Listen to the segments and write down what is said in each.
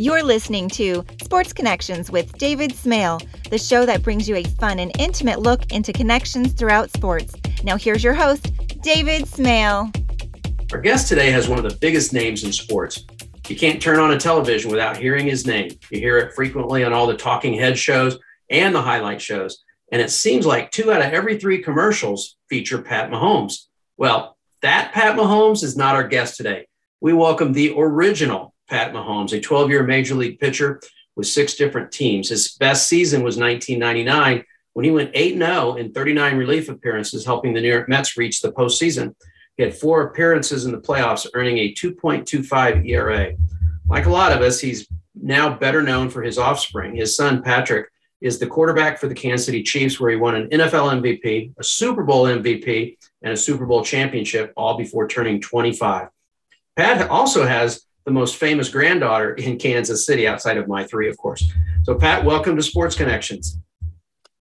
You're listening to Sports Connections with David Smale, the show that brings you a fun and intimate look into connections throughout sports. Now, here's your host, David Smale. Our guest today has one of the biggest names in sports. You can't turn on a television without hearing his name. You hear it frequently on all the talking head shows and the highlight shows. And it seems like two out of every three commercials feature Pat Mahomes. Well, that Pat Mahomes is not our guest today. We welcome the original Pat Mahomes, a 12 year major league pitcher with six different teams. His best season was 1999 when he went 8 0 in 39 relief appearances, helping the New York Mets reach the postseason. He had four appearances in the playoffs, earning a 2.25 ERA. Like a lot of us, he's now better known for his offspring. His son, Patrick, is the quarterback for the Kansas City Chiefs, where he won an NFL MVP, a Super Bowl MVP, and a Super Bowl championship, all before turning 25. Pat also has the most famous granddaughter in Kansas City, outside of my three, of course. So, Pat, welcome to Sports Connections.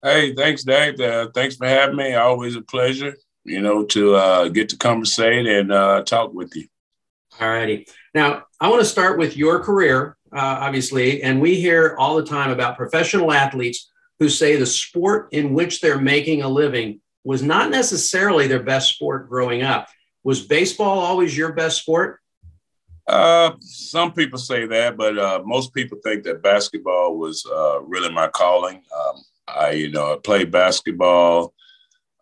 Hey, thanks, Dave. Uh, thanks for having me. Always a pleasure, you know, to uh, get to conversate and uh, talk with you. All righty. Now, I want to start with your career, uh, obviously, and we hear all the time about professional athletes who say the sport in which they're making a living was not necessarily their best sport growing up. Was baseball always your best sport? Uh, some people say that, but uh, most people think that basketball was uh, really my calling. Um, I, you know, I played basketball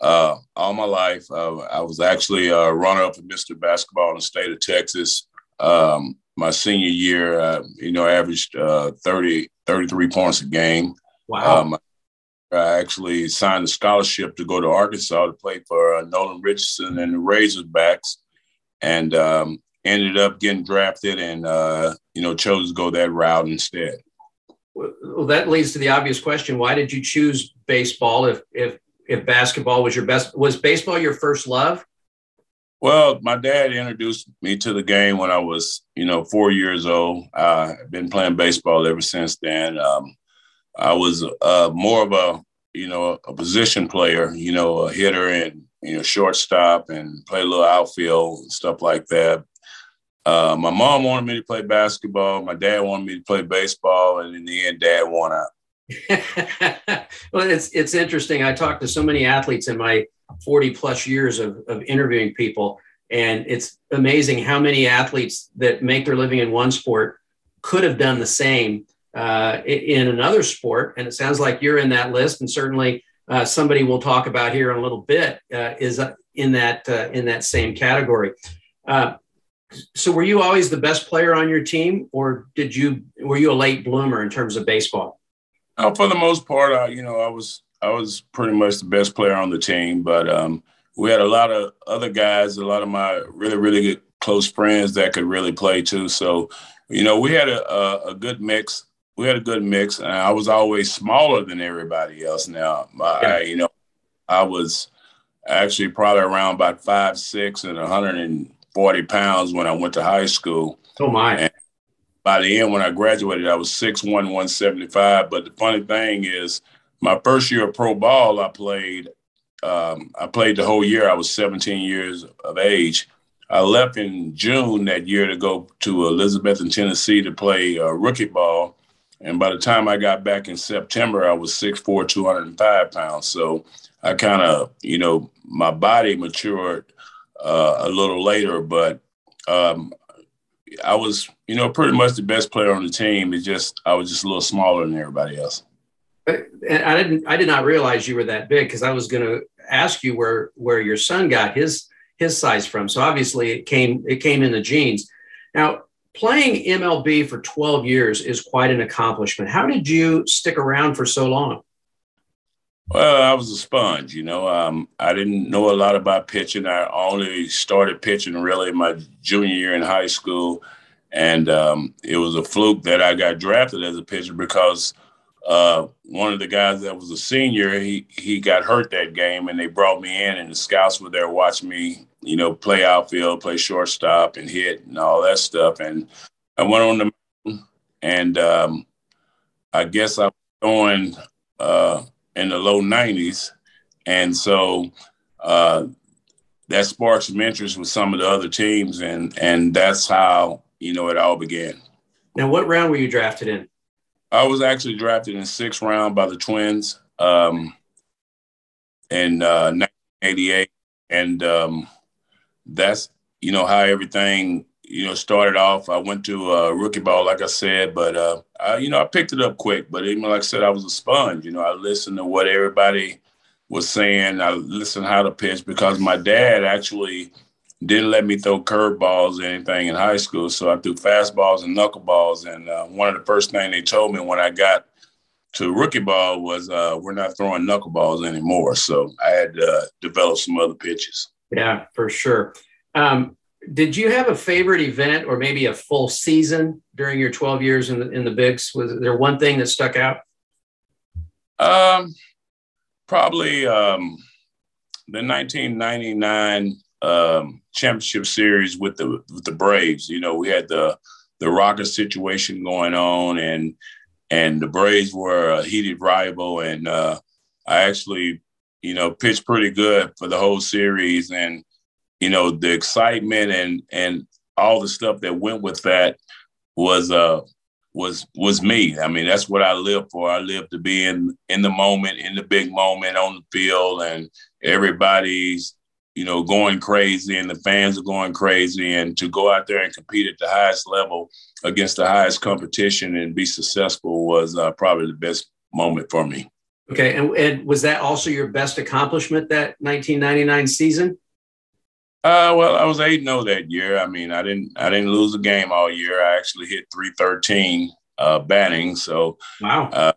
uh, all my life. Uh, I was actually a runner-up for Mr. Basketball in the state of Texas. Um, my senior year, uh, you know, averaged uh, 30, 33 points a game. Wow. Um, I actually signed a scholarship to go to Arkansas to play for uh, Nolan Richardson and the Razorbacks. And um, ended up getting drafted and uh, you know chose to go that route instead. Well, that leads to the obvious question: Why did you choose baseball if if if basketball was your best? Was baseball your first love? Well, my dad introduced me to the game when I was, you know, four years old. I've been playing baseball ever since then. Um, I was uh, more of a, you know, a position player, you know, a hitter and you know, shortstop and play a little outfield and stuff like that. Uh, my mom wanted me to play basketball. My dad wanted me to play baseball, and in the end, Dad won out. well, it's it's interesting. I talked to so many athletes in my 40 plus years of, of interviewing people, and it's amazing how many athletes that make their living in one sport could have done the same uh, in another sport. And it sounds like you're in that list, and certainly uh, somebody we'll talk about here in a little bit uh, is in that uh, in that same category. Uh, so were you always the best player on your team or did you were you a late bloomer in terms of baseball? Oh, for the most part I, you know i was i was pretty much the best player on the team but um, we had a lot of other guys a lot of my really really good close friends that could really play too. So you know we had a, a, a good mix we had a good mix and i was always smaller than everybody else. Now my, yeah. I, you know i was actually probably around about five six and 100 and 40 pounds when I went to high school. Oh, my. And by the end, when I graduated, I was 6'1, 175. But the funny thing is, my first year of pro ball, I played. Um, I played the whole year. I was 17 years of age. I left in June that year to go to Elizabethton, Tennessee to play uh, rookie ball. And by the time I got back in September, I was 6'4, 205 pounds. So I kind of, you know, my body matured uh, a little later, but um, I was, you know, pretty much the best player on the team. It's just I was just a little smaller than everybody else. And I didn't, I did not realize you were that big because I was going to ask you where where your son got his his size from. So obviously it came it came in the genes. Now playing MLB for 12 years is quite an accomplishment. How did you stick around for so long? Well, I was a sponge, you know. Um, I didn't know a lot about pitching. I only started pitching really my junior year in high school. And um, it was a fluke that I got drafted as a pitcher because uh, one of the guys that was a senior, he, he got hurt that game and they brought me in and the scouts were there watching me, you know, play outfield, play shortstop and hit and all that stuff. And I went on the and um, I guess I was going uh, in the low 90s. And so uh, that sparked some interest with some of the other teams. And, and that's how, you know, it all began. Now, what round were you drafted in? I was actually drafted in sixth round by the Twins um, in uh, 1988, and um, that's you know how everything you know started off. I went to uh, rookie ball, like I said, but uh, I, you know I picked it up quick. But even like I said, I was a sponge. You know, I listened to what everybody was saying. I listened how to pitch because my dad actually didn't let me throw curveballs or anything in high school. So I threw fastballs and knuckleballs. And uh, one of the first things they told me when I got to rookie ball was uh, we're not throwing knuckleballs anymore. So I had to uh, develop some other pitches. Yeah, for sure. Um, did you have a favorite event or maybe a full season during your 12 years in the, in the bigs? Was there one thing that stuck out? Um, probably um, the 1999 um, championship series with the with the Braves. You know, we had the the Rocket situation going on, and and the Braves were a heated rival, and uh, I actually, you know, pitched pretty good for the whole series, and you know, the excitement and and all the stuff that went with that was uh was was me. I mean, that's what I live for. I live to be in in the moment, in the big moment on the field, and everybody's you know, going crazy and the fans are going crazy and to go out there and compete at the highest level against the highest competition and be successful was uh, probably the best moment for me. Okay. And, and, was that also your best accomplishment that 1999 season? Uh, well, I was 8 0 that year. I mean, I didn't I didn't lose a game all year. I actually hit 313 uh, batting. So, wow. Uh,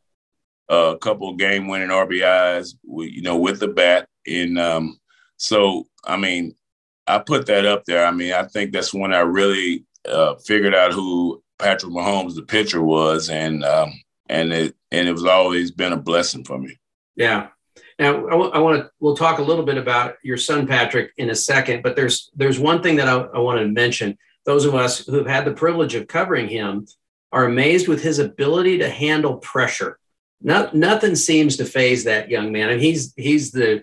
a couple of game winning RBIs, you know, with the bat in um, so, I mean, I put that up there. I mean, I think that's when I really uh, figured out who Patrick Mahomes, the pitcher, was, and um, and it and it was always been a blessing for me. Yeah. Now I, w- I want to. We'll talk a little bit about your son Patrick in a second, but there's there's one thing that I, I want to mention. Those of us who have had the privilege of covering him are amazed with his ability to handle pressure. Not, nothing seems to phase that young man, and he's he's the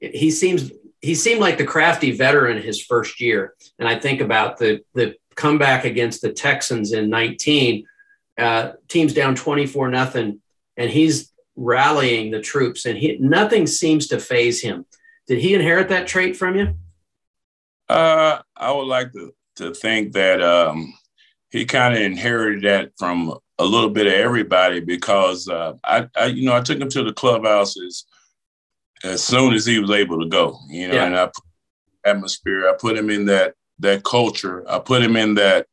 he seems he seemed like the crafty veteran his first year. And I think about the the comeback against the Texans in 19, uh, teams down 24 nothing, and he's rallying the troops, and he nothing seems to phase him. Did he inherit that trait from you? Uh, I would like to to think that um, he kind of inherited that from a little bit of everybody because uh, I, I, you know, I took him to the clubhouses as soon as he was able to go, you know, yeah. and I put atmosphere, I put him in that that culture, I put him in that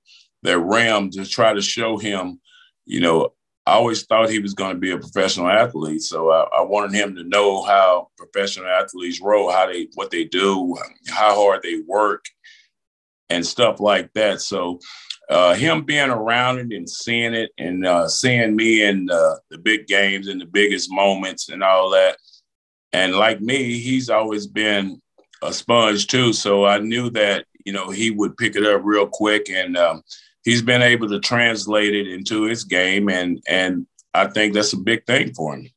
that realm to try to show him, you know, I always thought he was going to be a professional athlete. So I, I, wanted him to know how professional athletes roll, how they what they do, how hard they work, and stuff like that. So uh, him being around it and seeing it and uh, seeing me in uh, the big games and the biggest moments and all that, and like me, he's always been a sponge too. So I knew that, you know, he would pick it up real quick and um, he's been able to translate it into his game. And, and I think that's a big thing for him.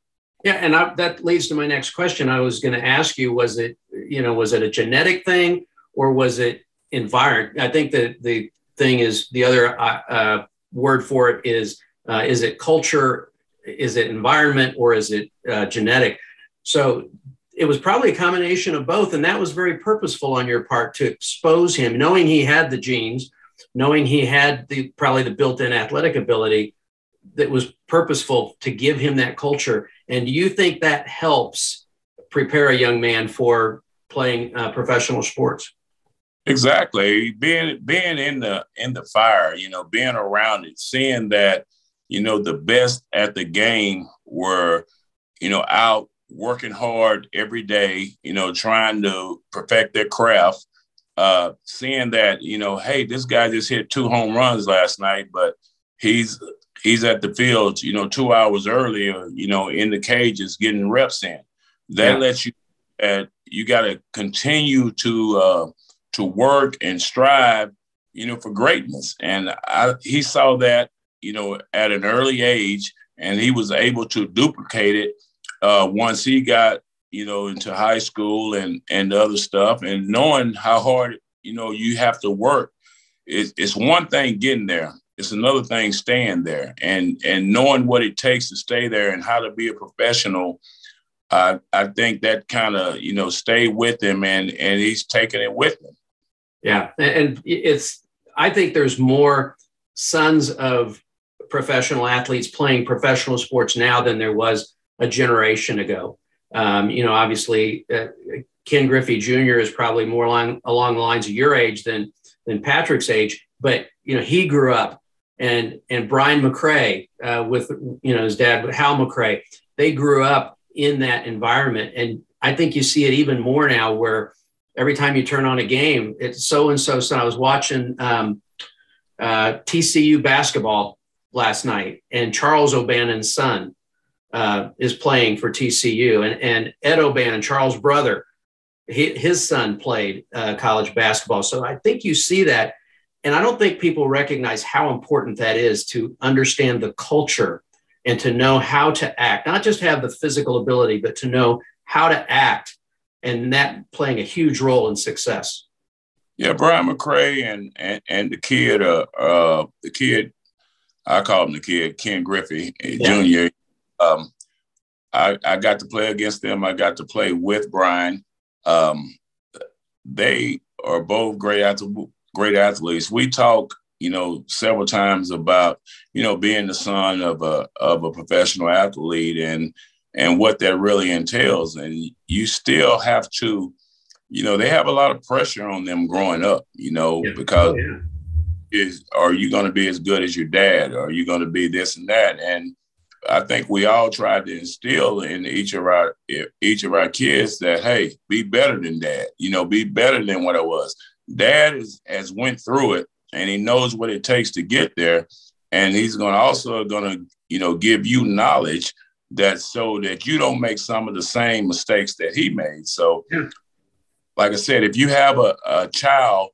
Yeah. And I, that leads to my next question. I was going to ask you, was it, you know, was it a genetic thing or was it environment? I think that the thing is the other uh, uh, word for it is, uh, is it culture? Is it environment or is it uh, genetic? So it was probably a combination of both. And that was very purposeful on your part to expose him, knowing he had the genes, knowing he had the probably the built-in athletic ability that was purposeful to give him that culture. And do you think that helps prepare a young man for playing uh, professional sports? Exactly. Being being in the in the fire, you know, being around it, seeing that, you know, the best at the game were, you know, out working hard every day, you know, trying to perfect their craft, uh, seeing that, you know, hey, this guy just hit two home runs last night, but he's he's at the field, you know, two hours earlier, you know, in the cages getting reps in. That yeah. lets you uh, you got to continue to uh, to work and strive, you know, for greatness. And I, he saw that, you know, at an early age, and he was able to duplicate it uh, once he got you know into high school and and other stuff, and knowing how hard you know you have to work. It's, it's one thing getting there. it's another thing staying there and and knowing what it takes to stay there and how to be a professional. I I think that kind of you know stayed with him and and he's taking it with him. Yeah, and it's I think there's more sons of professional athletes playing professional sports now than there was a generation ago. Um, you know, obviously, uh, Ken Griffey Jr. is probably more along, along the lines of your age than than Patrick's age, but you know, he grew up and and Brian McRae uh, with you know his dad Hal McRae, they grew up in that environment, and I think you see it even more now where every time you turn on a game, it's so and so. So I was watching um, uh, TCU basketball last night, and Charles O'Bannon's son uh, is playing for TCU, and and Ed O'Bannon, Charles' brother, he, his son played uh, college basketball. So I think you see that, and I don't think people recognize how important that is to understand the culture and to know how to act, not just have the physical ability, but to know how to act, and that playing a huge role in success. Yeah, Brian McRae and and, and the kid, uh, uh, the kid I call him the kid, Ken Griffey yeah. Jr. Um, I, I got to play against them. I got to play with Brian. Um, they are both great great athletes. We talk, you know, several times about, you know, being the son of a of a professional athlete and and what that really entails. And you still have to, you know, they have a lot of pressure on them growing up, you know, yeah. because yeah is are you going to be as good as your dad? Are you going to be this and that? And I think we all tried to instill in each of our each of our kids that hey, be better than dad. You know, be better than what I was. Dad is, has went through it, and he knows what it takes to get there. And he's going to also going to you know give you knowledge that so that you don't make some of the same mistakes that he made. So, yeah. like I said, if you have a, a child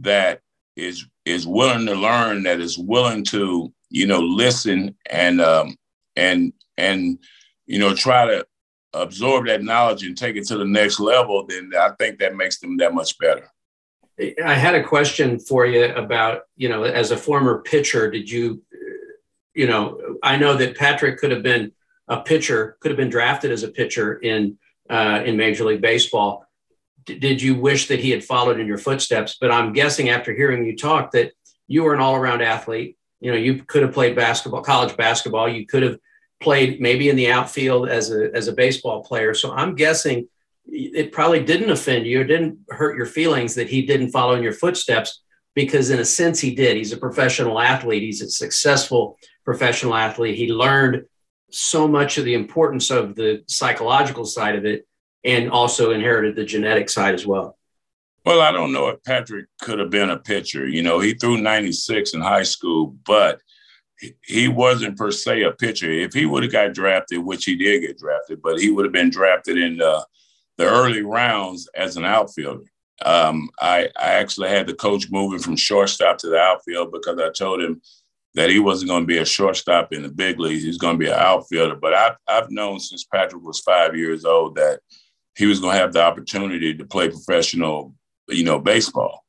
that is is willing to learn, that is willing to you know listen and um, and and you know try to absorb that knowledge and take it to the next level, then I think that makes them that much better. I had a question for you about you know as a former pitcher, did you you know I know that Patrick could have been a pitcher, could have been drafted as a pitcher in uh, in Major League Baseball did you wish that he had followed in your footsteps? But I'm guessing after hearing you talk that you were an all around athlete. You know, you could have played basketball, college basketball. You could have played maybe in the outfield as a, as a baseball player. So I'm guessing it probably didn't offend you or didn't hurt your feelings that he didn't follow in your footsteps because in a sense he did. He's a professional athlete. He's a successful professional athlete. He learned so much of the importance of the psychological side of it and also inherited the genetic side as well. Well, I don't know if Patrick could have been a pitcher. You know, he threw 96 in high school, but he wasn't per se a pitcher. If he would have got drafted, which he did get drafted, but he would have been drafted in the, the early rounds as an outfielder. Um, I, I actually had the coach moving from shortstop to the outfield because I told him that he wasn't going to be a shortstop in the big leagues. He's going to be an outfielder. But I've, I've known since Patrick was five years old that – he was going to have the opportunity to play professional, you know, baseball.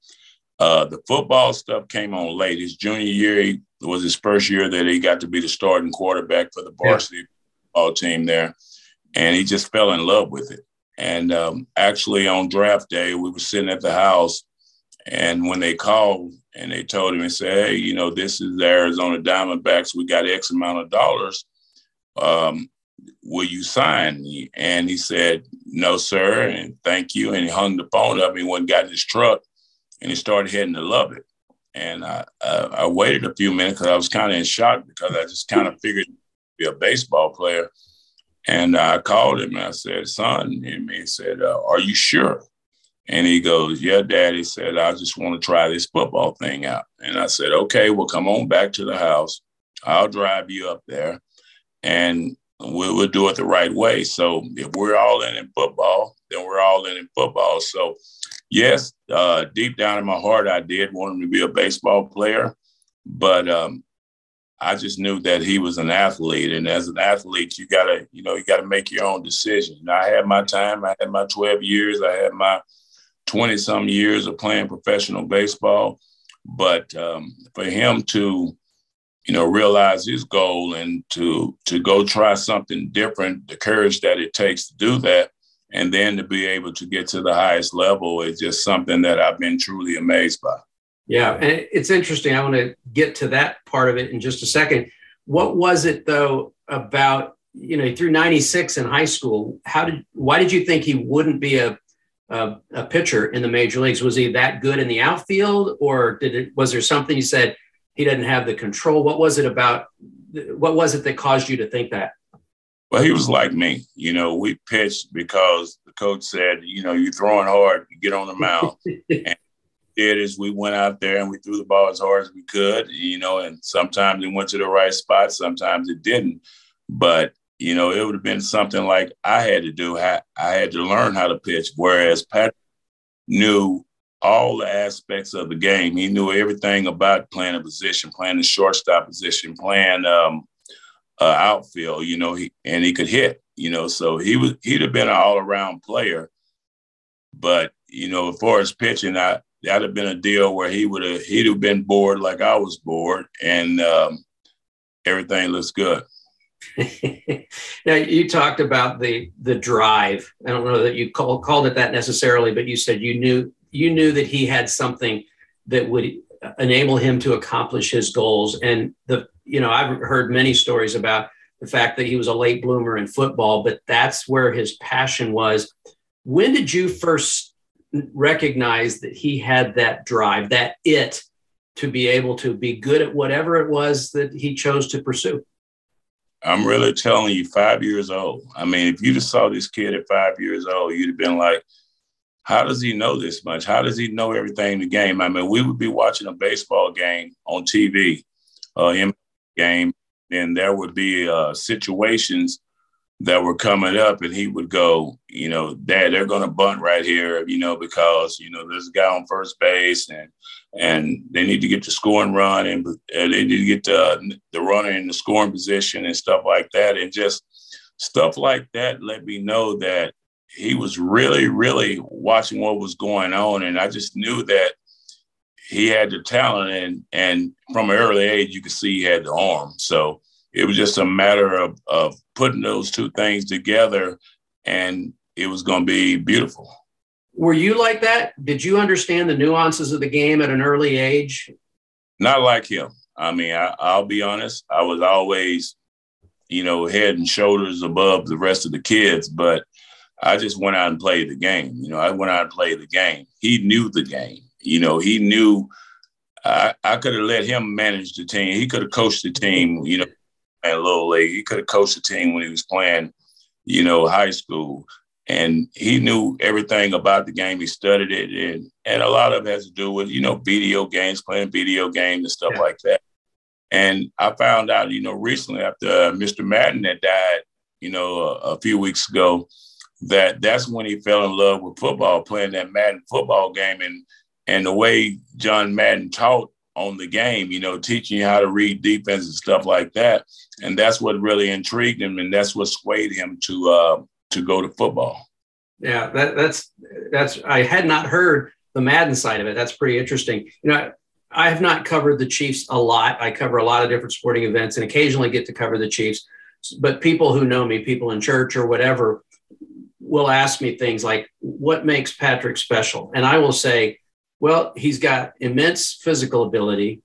Uh, the football stuff came on late. His junior year was his first year that he got to be the starting quarterback for the varsity yeah. football team there, and he just fell in love with it. And um, actually, on draft day, we were sitting at the house, and when they called and they told him and said, "Hey, you know, this is the Arizona Diamondbacks. We got X amount of dollars. Um, will you sign? And he said, no, sir, and thank you. And he hung the phone up. He went got in his truck and he started heading to Lubbock. And I, uh, I waited a few minutes because I was kind of in shock because I just kind of figured he'd be a baseball player. And I called him and I said, son, and he said, uh, are you sure? And he goes, yeah, dad. He said, I just want to try this football thing out. And I said, okay, well, come on back to the house. I'll drive you up there. And we'll, we'll do it the right way. So if we're all in in football, then we're all in in football. So yes, uh, deep down in my heart, I did want him to be a baseball player, but um, I just knew that he was an athlete, and as an athlete, you gotta, you know, you gotta make your own decision. I had my time. I had my 12 years. I had my 20 some years of playing professional baseball, but um, for him to you know, realize his goal and to to go try something different, the courage that it takes to do that, and then to be able to get to the highest level is just something that I've been truly amazed by. Yeah, and it's interesting. I want to get to that part of it in just a second. What was it though about you know through '96 in high school? How did why did you think he wouldn't be a a, a pitcher in the major leagues? Was he that good in the outfield, or did it was there something you said he doesn't have the control? What was it about? What was it that caused you to think that? Well, he was like me. You know, we pitched because the coach said, you know, you're throwing hard, you get on the mound. and did is we went out there and we threw the ball as hard as we could, you know, and sometimes it went to the right spot, sometimes it didn't. But, you know, it would have been something like I had to do. I, I had to learn how to pitch, whereas Pat knew all the aspects of the game. He knew everything about playing a position, playing the shortstop position, playing um, uh, outfield, you know, he, and he could hit, you know, so he was, he'd have been an all around player. But, you know, as far as pitching, I, that'd have been a deal where he would have he'd have been bored like I was bored, and um, everything looks good. now you talked about the the drive. I don't know that you call, called it that necessarily, but you said you knew you knew that he had something that would enable him to accomplish his goals. And the you know I've heard many stories about the fact that he was a late bloomer in football, but that's where his passion was. When did you first recognize that he had that drive, that it to be able to be good at whatever it was that he chose to pursue. I'm really telling you, five years old. I mean, if you just saw this kid at five years old, you'd have been like, how does he know this much? How does he know everything in the game? I mean, we would be watching a baseball game on TV, uh, game, and there would be uh, situations that were coming up and he would go, you know, dad, they're going to bunt right here, you know, because, you know, there's a guy on first base and, and they need to get the scoring run and, and they need to get the, the runner in the scoring position and stuff like that. And just stuff like that let me know that he was really, really watching what was going on. And I just knew that he had the talent and, and from an early age, you could see he had the arm. So, it was just a matter of, of putting those two things together and it was going to be beautiful. Were you like that? Did you understand the nuances of the game at an early age? Not like him. I mean, I, will be honest. I was always, you know, head and shoulders above the rest of the kids, but I just went out and played the game. You know, I went out and played the game. He knew the game. You know, he knew I, I could have let him manage the team. He could have coached the team, you know, a Little League. He could have coached the team when he was playing, you know, high school. And he knew everything about the game. He studied it. And, and a lot of it has to do with, you know, video games, playing video games and stuff yeah. like that. And I found out, you know, recently after uh, Mr. Madden had died, you know, a, a few weeks ago, that that's when he fell in love with football, playing that Madden football game. And and the way John Madden taught on the game, you know, teaching you how to read defense and stuff like that. And that's what really intrigued him, and that's what swayed him to uh, to go to football. Yeah, that, that's that's I had not heard the Madden side of it. That's pretty interesting. You know, I have not covered the Chiefs a lot. I cover a lot of different sporting events, and occasionally get to cover the Chiefs. But people who know me, people in church or whatever, will ask me things like, "What makes Patrick special?" And I will say, well, he's got immense physical ability,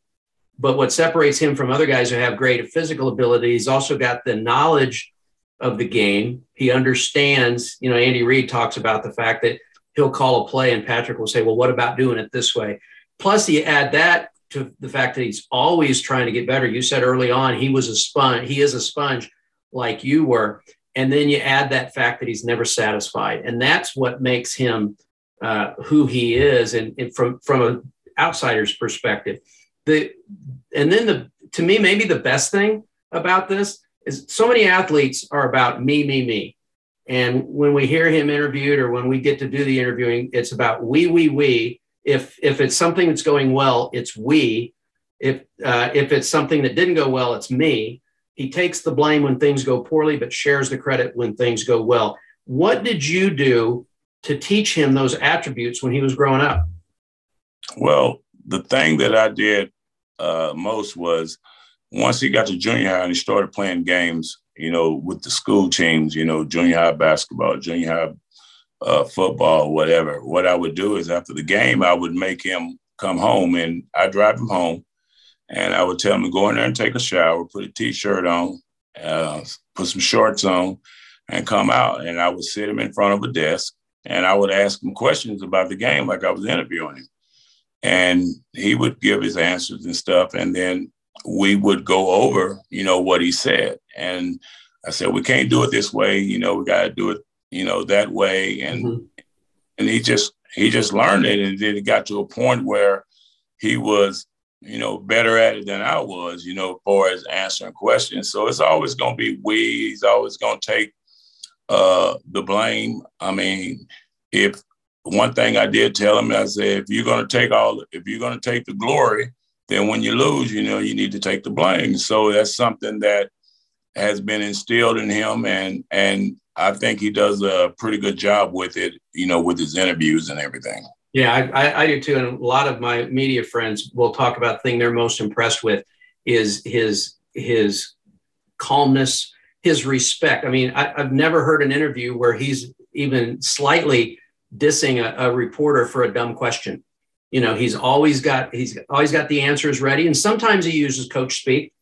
but what separates him from other guys who have great physical ability, he's also got the knowledge of the game. He understands, you know, Andy Reid talks about the fact that he'll call a play and Patrick will say, well, what about doing it this way? Plus, you add that to the fact that he's always trying to get better. You said early on he was a sponge, he is a sponge like you were. And then you add that fact that he's never satisfied. And that's what makes him uh, who he is, and, and from from an outsider's perspective. The and then the to me maybe the best thing about this is so many athletes are about me, me, me. And when we hear him interviewed or when we get to do the interviewing, it's about we, we, we. If if it's something that's going well, it's we. If uh, if it's something that didn't go well, it's me. He takes the blame when things go poorly, but shares the credit when things go well. What did you do to teach him those attributes when he was growing up? Well, the thing that I did uh, most was once he got to junior high and he started playing games, you know, with the school teams, you know, junior high basketball, junior high uh, football, whatever. What I would do is after the game, I would make him come home and I drive him home and I would tell him to go in there and take a shower, put a t-shirt on, uh, put some shorts on and come out. And I would sit him in front of a desk and I would ask him questions about the game like I was interviewing him. And he would give his answers and stuff. And then we would go over, you know, what he said. And I said, we can't do it this way. You know, we got to do it, you know, that way. And mm-hmm. and he just he just learned it, and then it got to a point where he was, you know, better at it than I was, you know, as far as answering questions. So it's always going to be we. He's always going to take uh, the blame. I mean, if one thing I did tell him, I said, if you're going to take all, if you're going to take the glory, then when you lose, you know, you need to take the blame. So that's something that has been instilled in him, and and I think he does a pretty good job with it, you know, with his interviews and everything. Yeah, I, I, do too. And a lot of my media friends will talk about the thing they're most impressed with is his his calmness, his respect. I mean, I, have never heard an interview where he's even slightly dissing a, a reporter for a dumb question. You know, he's always got he's always got the answers ready, and sometimes he uses coach speak,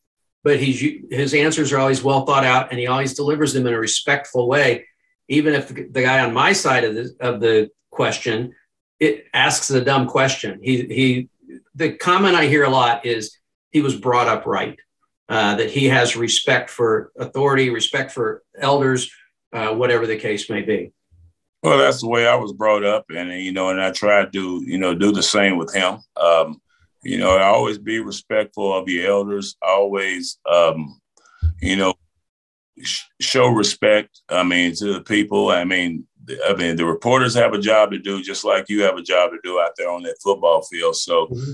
but he's his answers are always well thought out, and he always delivers them in a respectful way. Even if the guy on my side of the of the question it asks a dumb question, he he the comment I hear a lot is he was brought up right. Uh, that he has respect for authority, respect for elders, uh, whatever the case may be. Well, that's the way I was brought up, and you know, and I try to you know do the same with him. Um, you know, always be respectful of your elders. Always, um, you know, sh- show respect. I mean, to the people. I mean, I mean, the reporters have a job to do, just like you have a job to do out there on that football field. So mm-hmm.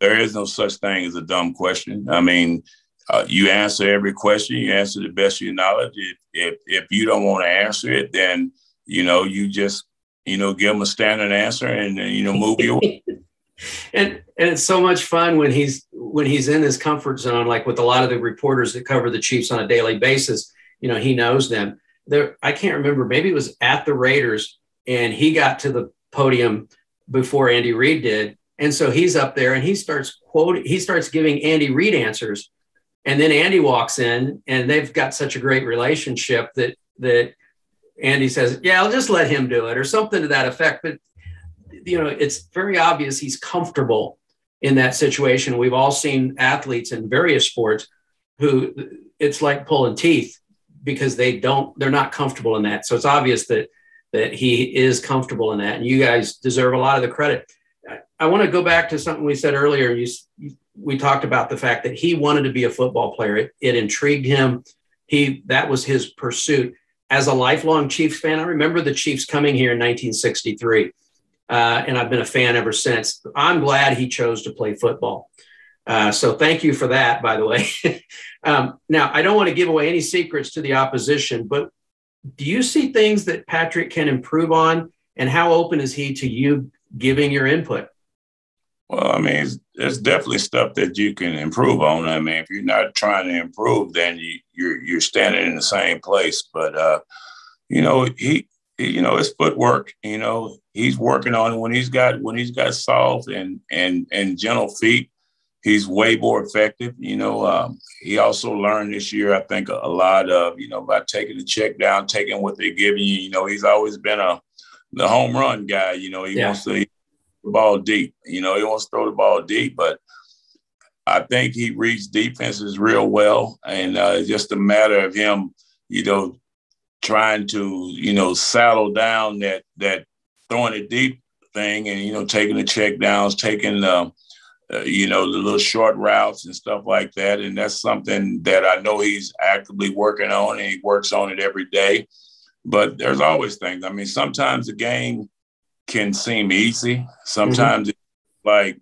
there is no such thing as a dumb question. I mean, uh, you answer every question. You answer the best of your knowledge. If if, if you don't want to answer it, then you know, you just, you know, give them a standard answer and, you know, move your way. and and it's so much fun when he's when he's in his comfort zone, like with a lot of the reporters that cover the Chiefs on a daily basis. You know, he knows them. There, I can't remember. Maybe it was at the Raiders, and he got to the podium before Andy Reid did, and so he's up there and he starts quoting. He starts giving Andy Reid answers, and then Andy walks in, and they've got such a great relationship that that Andy says, "Yeah, I'll just let him do it," or something to that effect. But you know, it's very obvious he's comfortable in that situation. We've all seen athletes in various sports who it's like pulling teeth because they don't they're not comfortable in that. So it's obvious that that he is comfortable in that, and you guys deserve a lot of the credit. I, want to go back to something we said earlier. You, we talked about the fact that he wanted to be a football player. It, it intrigued him. He that was his pursuit as a lifelong Chiefs fan, I remember the Chiefs coming here in 1963, uh, and I've been a fan ever since. I'm glad he chose to play football. Uh, so thank you for that, by the way. um, now, I don't want to give away any secrets to the opposition, but do you see things that Patrick can improve on, and how open is he to you giving your input? Well, I mean, there's definitely stuff that you can improve on. I mean, if you're not trying to improve, then you, you're you're standing in the same place. But uh, you know, he, you know, his footwork. You know, he's working on when he's got when he's got soft and and and gentle feet. He's way more effective. You know, um, he also learned this year, I think, a, a lot of you know by taking the check down, taking what they're giving you. You know, he's always been a the home run guy. You know, he yeah. wants to the ball deep. You know, he wants to throw the ball deep, but I think he reads defenses real well, and uh, it's just a matter of him, you know, trying to you know saddle down that that throwing it deep thing, and you know taking the check downs, taking the uh, you know the little short routes and stuff like that, and that's something that I know he's actively working on, and he works on it every day. But there's always things. I mean, sometimes the game can seem easy. Sometimes mm-hmm. like,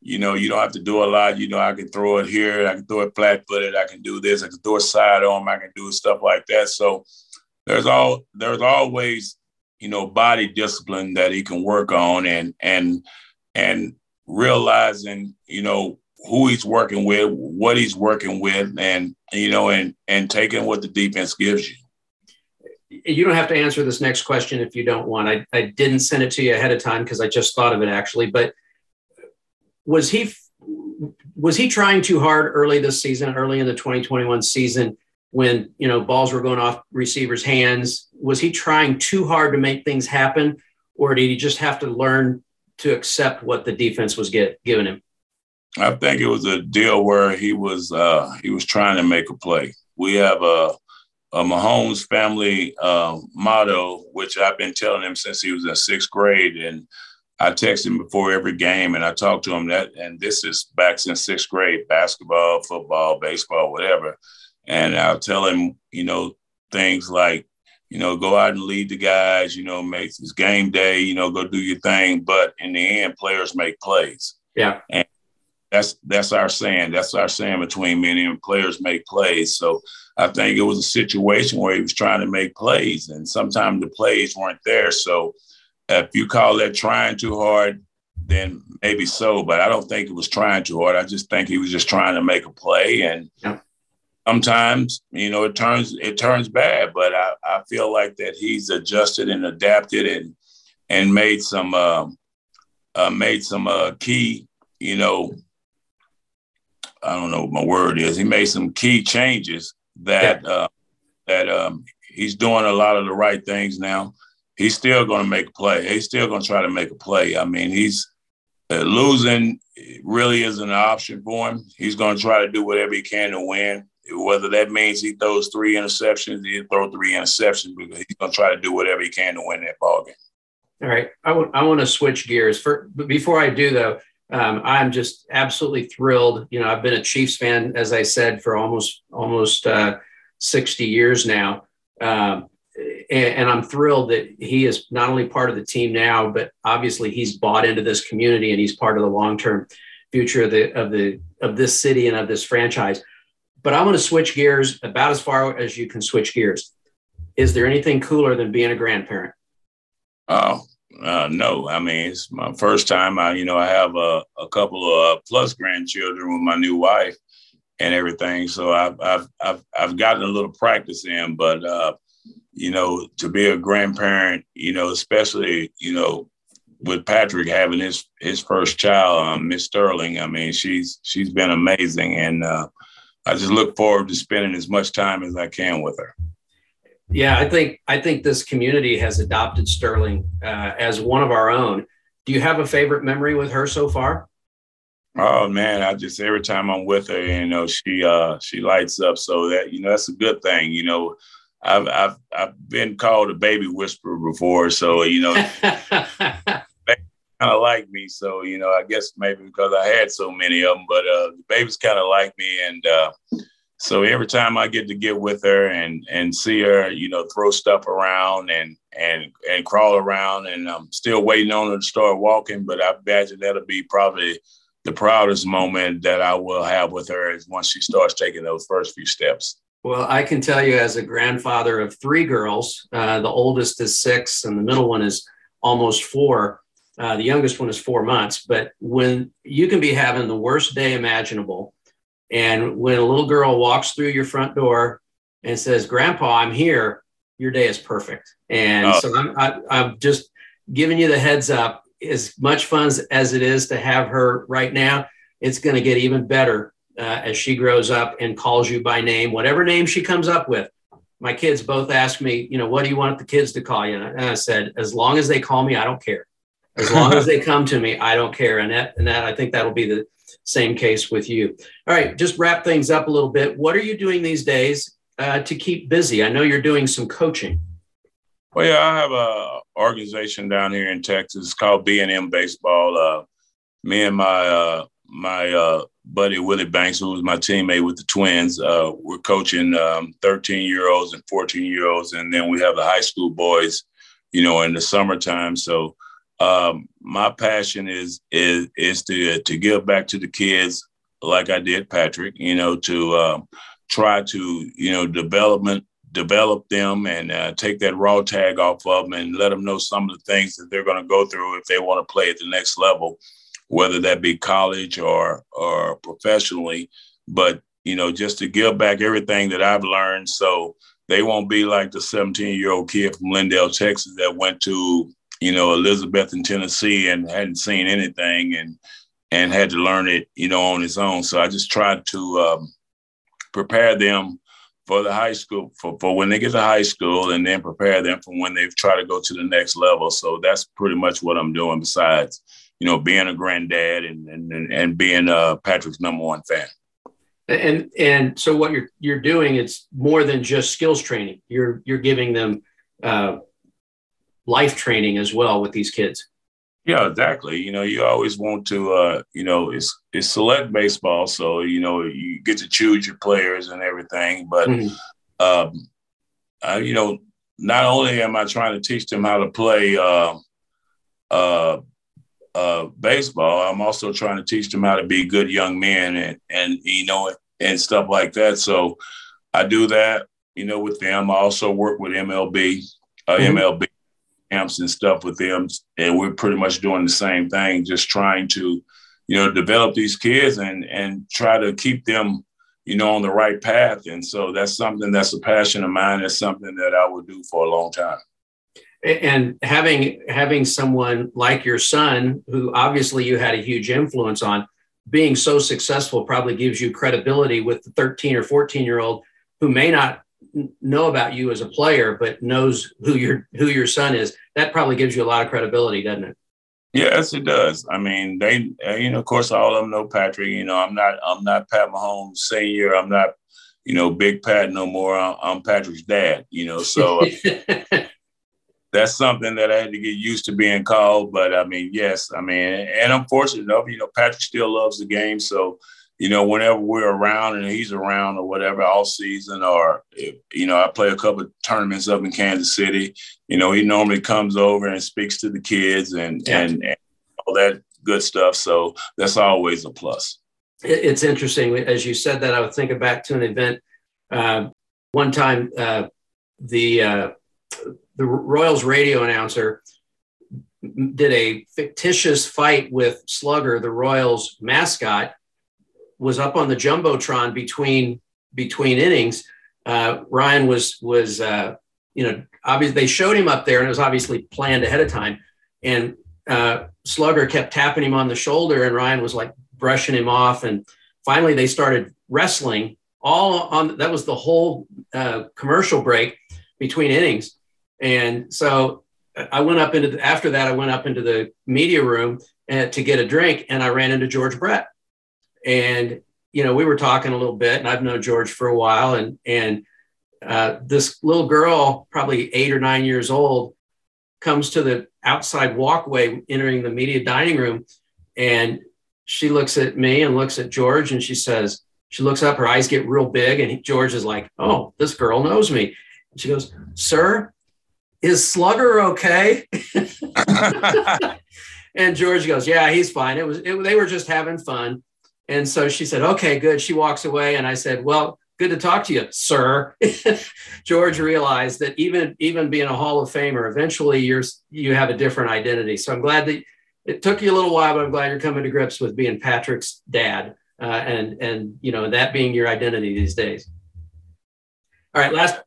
you know, you don't have to do a lot. You know, I can throw it here, I can throw it flat footed, I can do this, I can throw a side arm, I can do stuff like that. So there's all there's always, you know, body discipline that he can work on and and and realizing, you know, who he's working with, what he's working with, and you know, and and taking what the defense gives you. You don't have to answer this next question if you don't want. I, I didn't send it to you ahead of time because I just thought of it actually. But was he was he trying too hard early this season, early in the 2021 season, when you know balls were going off receivers' hands? Was he trying too hard to make things happen, or did he just have to learn to accept what the defense was get, giving him? I think it was a deal where he was uh, he was trying to make a play. We have a a Mahomes family uh, motto, which I've been telling him since he was in sixth grade, and I text him before every game, and I talk to him that. And this is back since sixth grade: basketball, football, baseball, whatever. And I'll tell him, you know, things like, you know, go out and lead the guys. You know, make this game day. You know, go do your thing. But in the end, players make plays. Yeah. And that's that's our saying. That's our saying between me and him. Players make plays. So I think it was a situation where he was trying to make plays, and sometimes the plays weren't there. So if you call that trying too hard, then maybe so. But I don't think it was trying too hard. I just think he was just trying to make a play, and yeah. Sometimes you know it turns it turns bad. But I, I feel like that he's adjusted and adapted and and made some uh, uh, made some uh, key you know I don't know what my word is. He made some key changes that yeah. uh, that um, he's doing a lot of the right things now. He's still going to make a play. He's still going to try to make a play. I mean, he's uh, losing really isn't an option for him. He's going to try to do whatever he can to win. Whether that means he throws three interceptions, he'll throw three interceptions because he's going to try to do whatever he can to win that ball game. All right, I, w- I want to switch gears. For, but before I do, though, um, I'm just absolutely thrilled. You know, I've been a Chiefs fan, as I said, for almost almost uh, 60 years now, um, and, and, I'm thrilled that he is not only part of the team now, but obviously he's bought into this community and he's part of the long term future of the of the of this city and of this franchise. But I'm going to switch gears about as far as you can switch gears. Is there anything cooler than being a grandparent? Oh, uh, no, I mean it's my first time. I, you know, I have a, a couple of uh, plus grandchildren with my new wife and everything. So I've I've I've, I've gotten a little practice in, but uh, you know, to be a grandparent, you know, especially you know, with Patrick having his his first child, um, Miss Sterling. I mean, she's she's been amazing, and uh, I just look forward to spending as much time as I can with her. Yeah, I think I think this community has adopted Sterling uh, as one of our own. Do you have a favorite memory with her so far? Oh man, I just every time I'm with her, you know, she uh she lights up. So that you know that's a good thing. You know, I've I've I've been called a baby whisperer before, so you know, kind of like me. So you know, I guess maybe because I had so many of them, but uh, the babies kind of like me, and uh, so every time I get to get with her and and see her, you know, throw stuff around and and and crawl around, and I'm still waiting on her to start walking. But I imagine that'll be probably the proudest moment that I will have with her is once she starts taking those first few steps. Well, I can tell you as a grandfather of three girls, uh, the oldest is six and the middle one is almost four. Uh, the youngest one is four months. But when you can be having the worst day imaginable, and when a little girl walks through your front door and says, Grandpa, I'm here, your day is perfect. And oh. so I'm, I, I'm just giving you the heads up. As much fun as it is to have her right now, it's going to get even better uh, as she grows up and calls you by name, whatever name she comes up with. My kids both ask me, you know, what do you want the kids to call you? And I said, as long as they call me, I don't care. As long as they come to me, I don't care. And that, and that, I think that'll be the same case with you. All right, just wrap things up a little bit. What are you doing these days uh, to keep busy? I know you're doing some coaching. Well, yeah, I have a organization down here in Texas called B&M Baseball. Uh, me and my uh, my uh, buddy Willie Banks, who was my teammate with the Twins, uh, we're coaching 13 um, year olds and 14 year olds, and then we have the high school boys, you know, in the summertime. So um, my passion is is is to to give back to the kids like I did Patrick. You know, to um, try to you know development develop them and uh, take that raw tag off of them and let them know some of the things that they're going to go through if they want to play at the next level. whether that be college or or professionally. But you know, just to give back everything that I've learned, so they won't be like the 17 year old kid from Lindale, Texas, that went to you know Elizabethton Tennessee and hadn't seen anything and and had to learn it, you know, on his own. So I just tried to um, prepare them for the high school for, for when they get to high school and then prepare them for when they try to go to the next level. So that's pretty much what I'm doing besides, you know, being a granddad and and, and being uh, Patrick's number one fan. And and so what you're you're doing it's more than just skills training. You're you're giving them uh, life training as well with these kids. Yeah, exactly. You know, you always want to, uh, you know, it's it's select baseball, so you know you get to choose your players and everything. But, mm-hmm. um, uh, you know, not only am I trying to teach them how to play uh, uh, uh, baseball, I'm also trying to teach them how to be good young men and and you know and stuff like that. So I do that, you know, with them. I also work with MLB, uh, mm-hmm. MLB camps and stuff with them, and we're pretty much doing the same thing, just trying to, you know, develop these kids and and try to keep them, you know, on the right path. And so that's something that's a passion of mine. It's something that I would do for a long time. And having having someone like your son, who obviously you had a huge influence on, being so successful probably gives you credibility with the 13 or 14 year old who may not know about you as a player, but knows who your who your son is, that probably gives you a lot of credibility, doesn't it? Yes, it does. I mean, they, you know, of course, all of them know Patrick. You know, I'm not, I'm not Pat Mahomes senior. I'm not, you know, Big Pat no more. I'm, I'm Patrick's dad. You know, so uh, that's something that I had to get used to being called. But I mean, yes, I mean, and I'm fortunate enough. You know, Patrick still loves the game, so you know, whenever we're around and he's around or whatever, all season, or if, you know, I play a couple of tournaments up in Kansas City. You know, he normally comes over and speaks to the kids and yeah. and, and all that good stuff. So that's always a plus. It's interesting as you said that. I was thinking back to an event uh, one time. Uh, the uh, the Royals radio announcer did a fictitious fight with Slugger, the Royals mascot was up on the jumbotron between between innings. Uh, Ryan was was uh, you know obviously they showed him up there and it was obviously planned ahead of time. And uh, Slugger kept tapping him on the shoulder and Ryan was like brushing him off. And finally they started wrestling all on that was the whole uh, commercial break between innings. And so I went up into the, after that I went up into the media room uh, to get a drink and I ran into George Brett and you know we were talking a little bit and i've known george for a while and and uh, this little girl probably eight or nine years old comes to the outside walkway entering the media dining room and she looks at me and looks at george and she says she looks up her eyes get real big and george is like oh this girl knows me. And she goes sir is slugger okay? And george goes yeah he's fine. It was it, they were just having fun and so she said, okay, good. She walks away. And I said, well, good to talk to you, sir. George realized that even, even being a Hall of Famer, eventually you're, you have a different identity. So I'm glad that it took you a little while, but I'm glad you're coming to grips with being Patrick's dad uh, and, and, you know, that being your identity these days. All right. Last,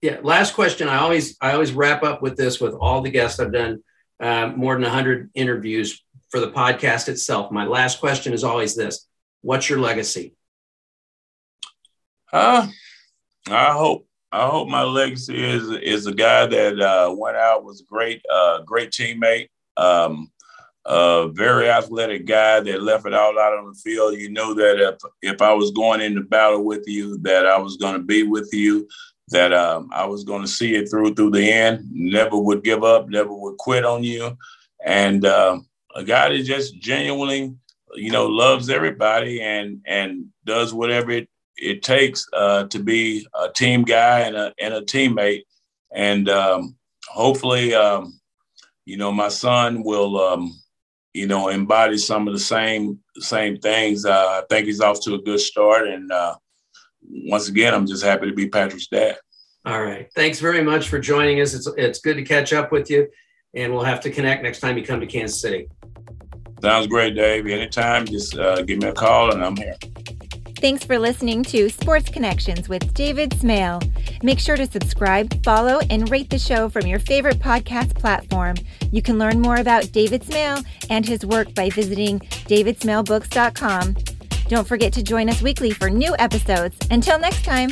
yeah. Last question. I always, I always wrap up with this with all the guests I've done uh, more than 100 interviews for the podcast itself. My last question is always this What's your legacy? Uh, I hope I hope my legacy is is a guy that uh, went out was a great uh, great teammate, um, a very athletic guy that left it all out on the field. You know that if if I was going into battle with you, that I was going to be with you, that um, I was going to see it through through the end. Never would give up, never would quit on you, and um, a guy that just genuinely, you know, loves everybody and and does whatever it, it takes uh, to be a team guy and a and a teammate. And um, hopefully, um, you know, my son will, um, you know, embody some of the same same things. Uh, I think he's off to a good start. And uh, once again, I'm just happy to be Patrick's dad. All right. Thanks very much for joining us. It's, it's good to catch up with you, and we'll have to connect next time you come to Kansas City. Sounds great, Dave. Anytime, just uh, give me a call and I'm here. Thanks for listening to Sports Connections with David Smale. Make sure to subscribe, follow, and rate the show from your favorite podcast platform. You can learn more about David Smale and his work by visiting davidsmalebooks.com. Don't forget to join us weekly for new episodes. Until next time.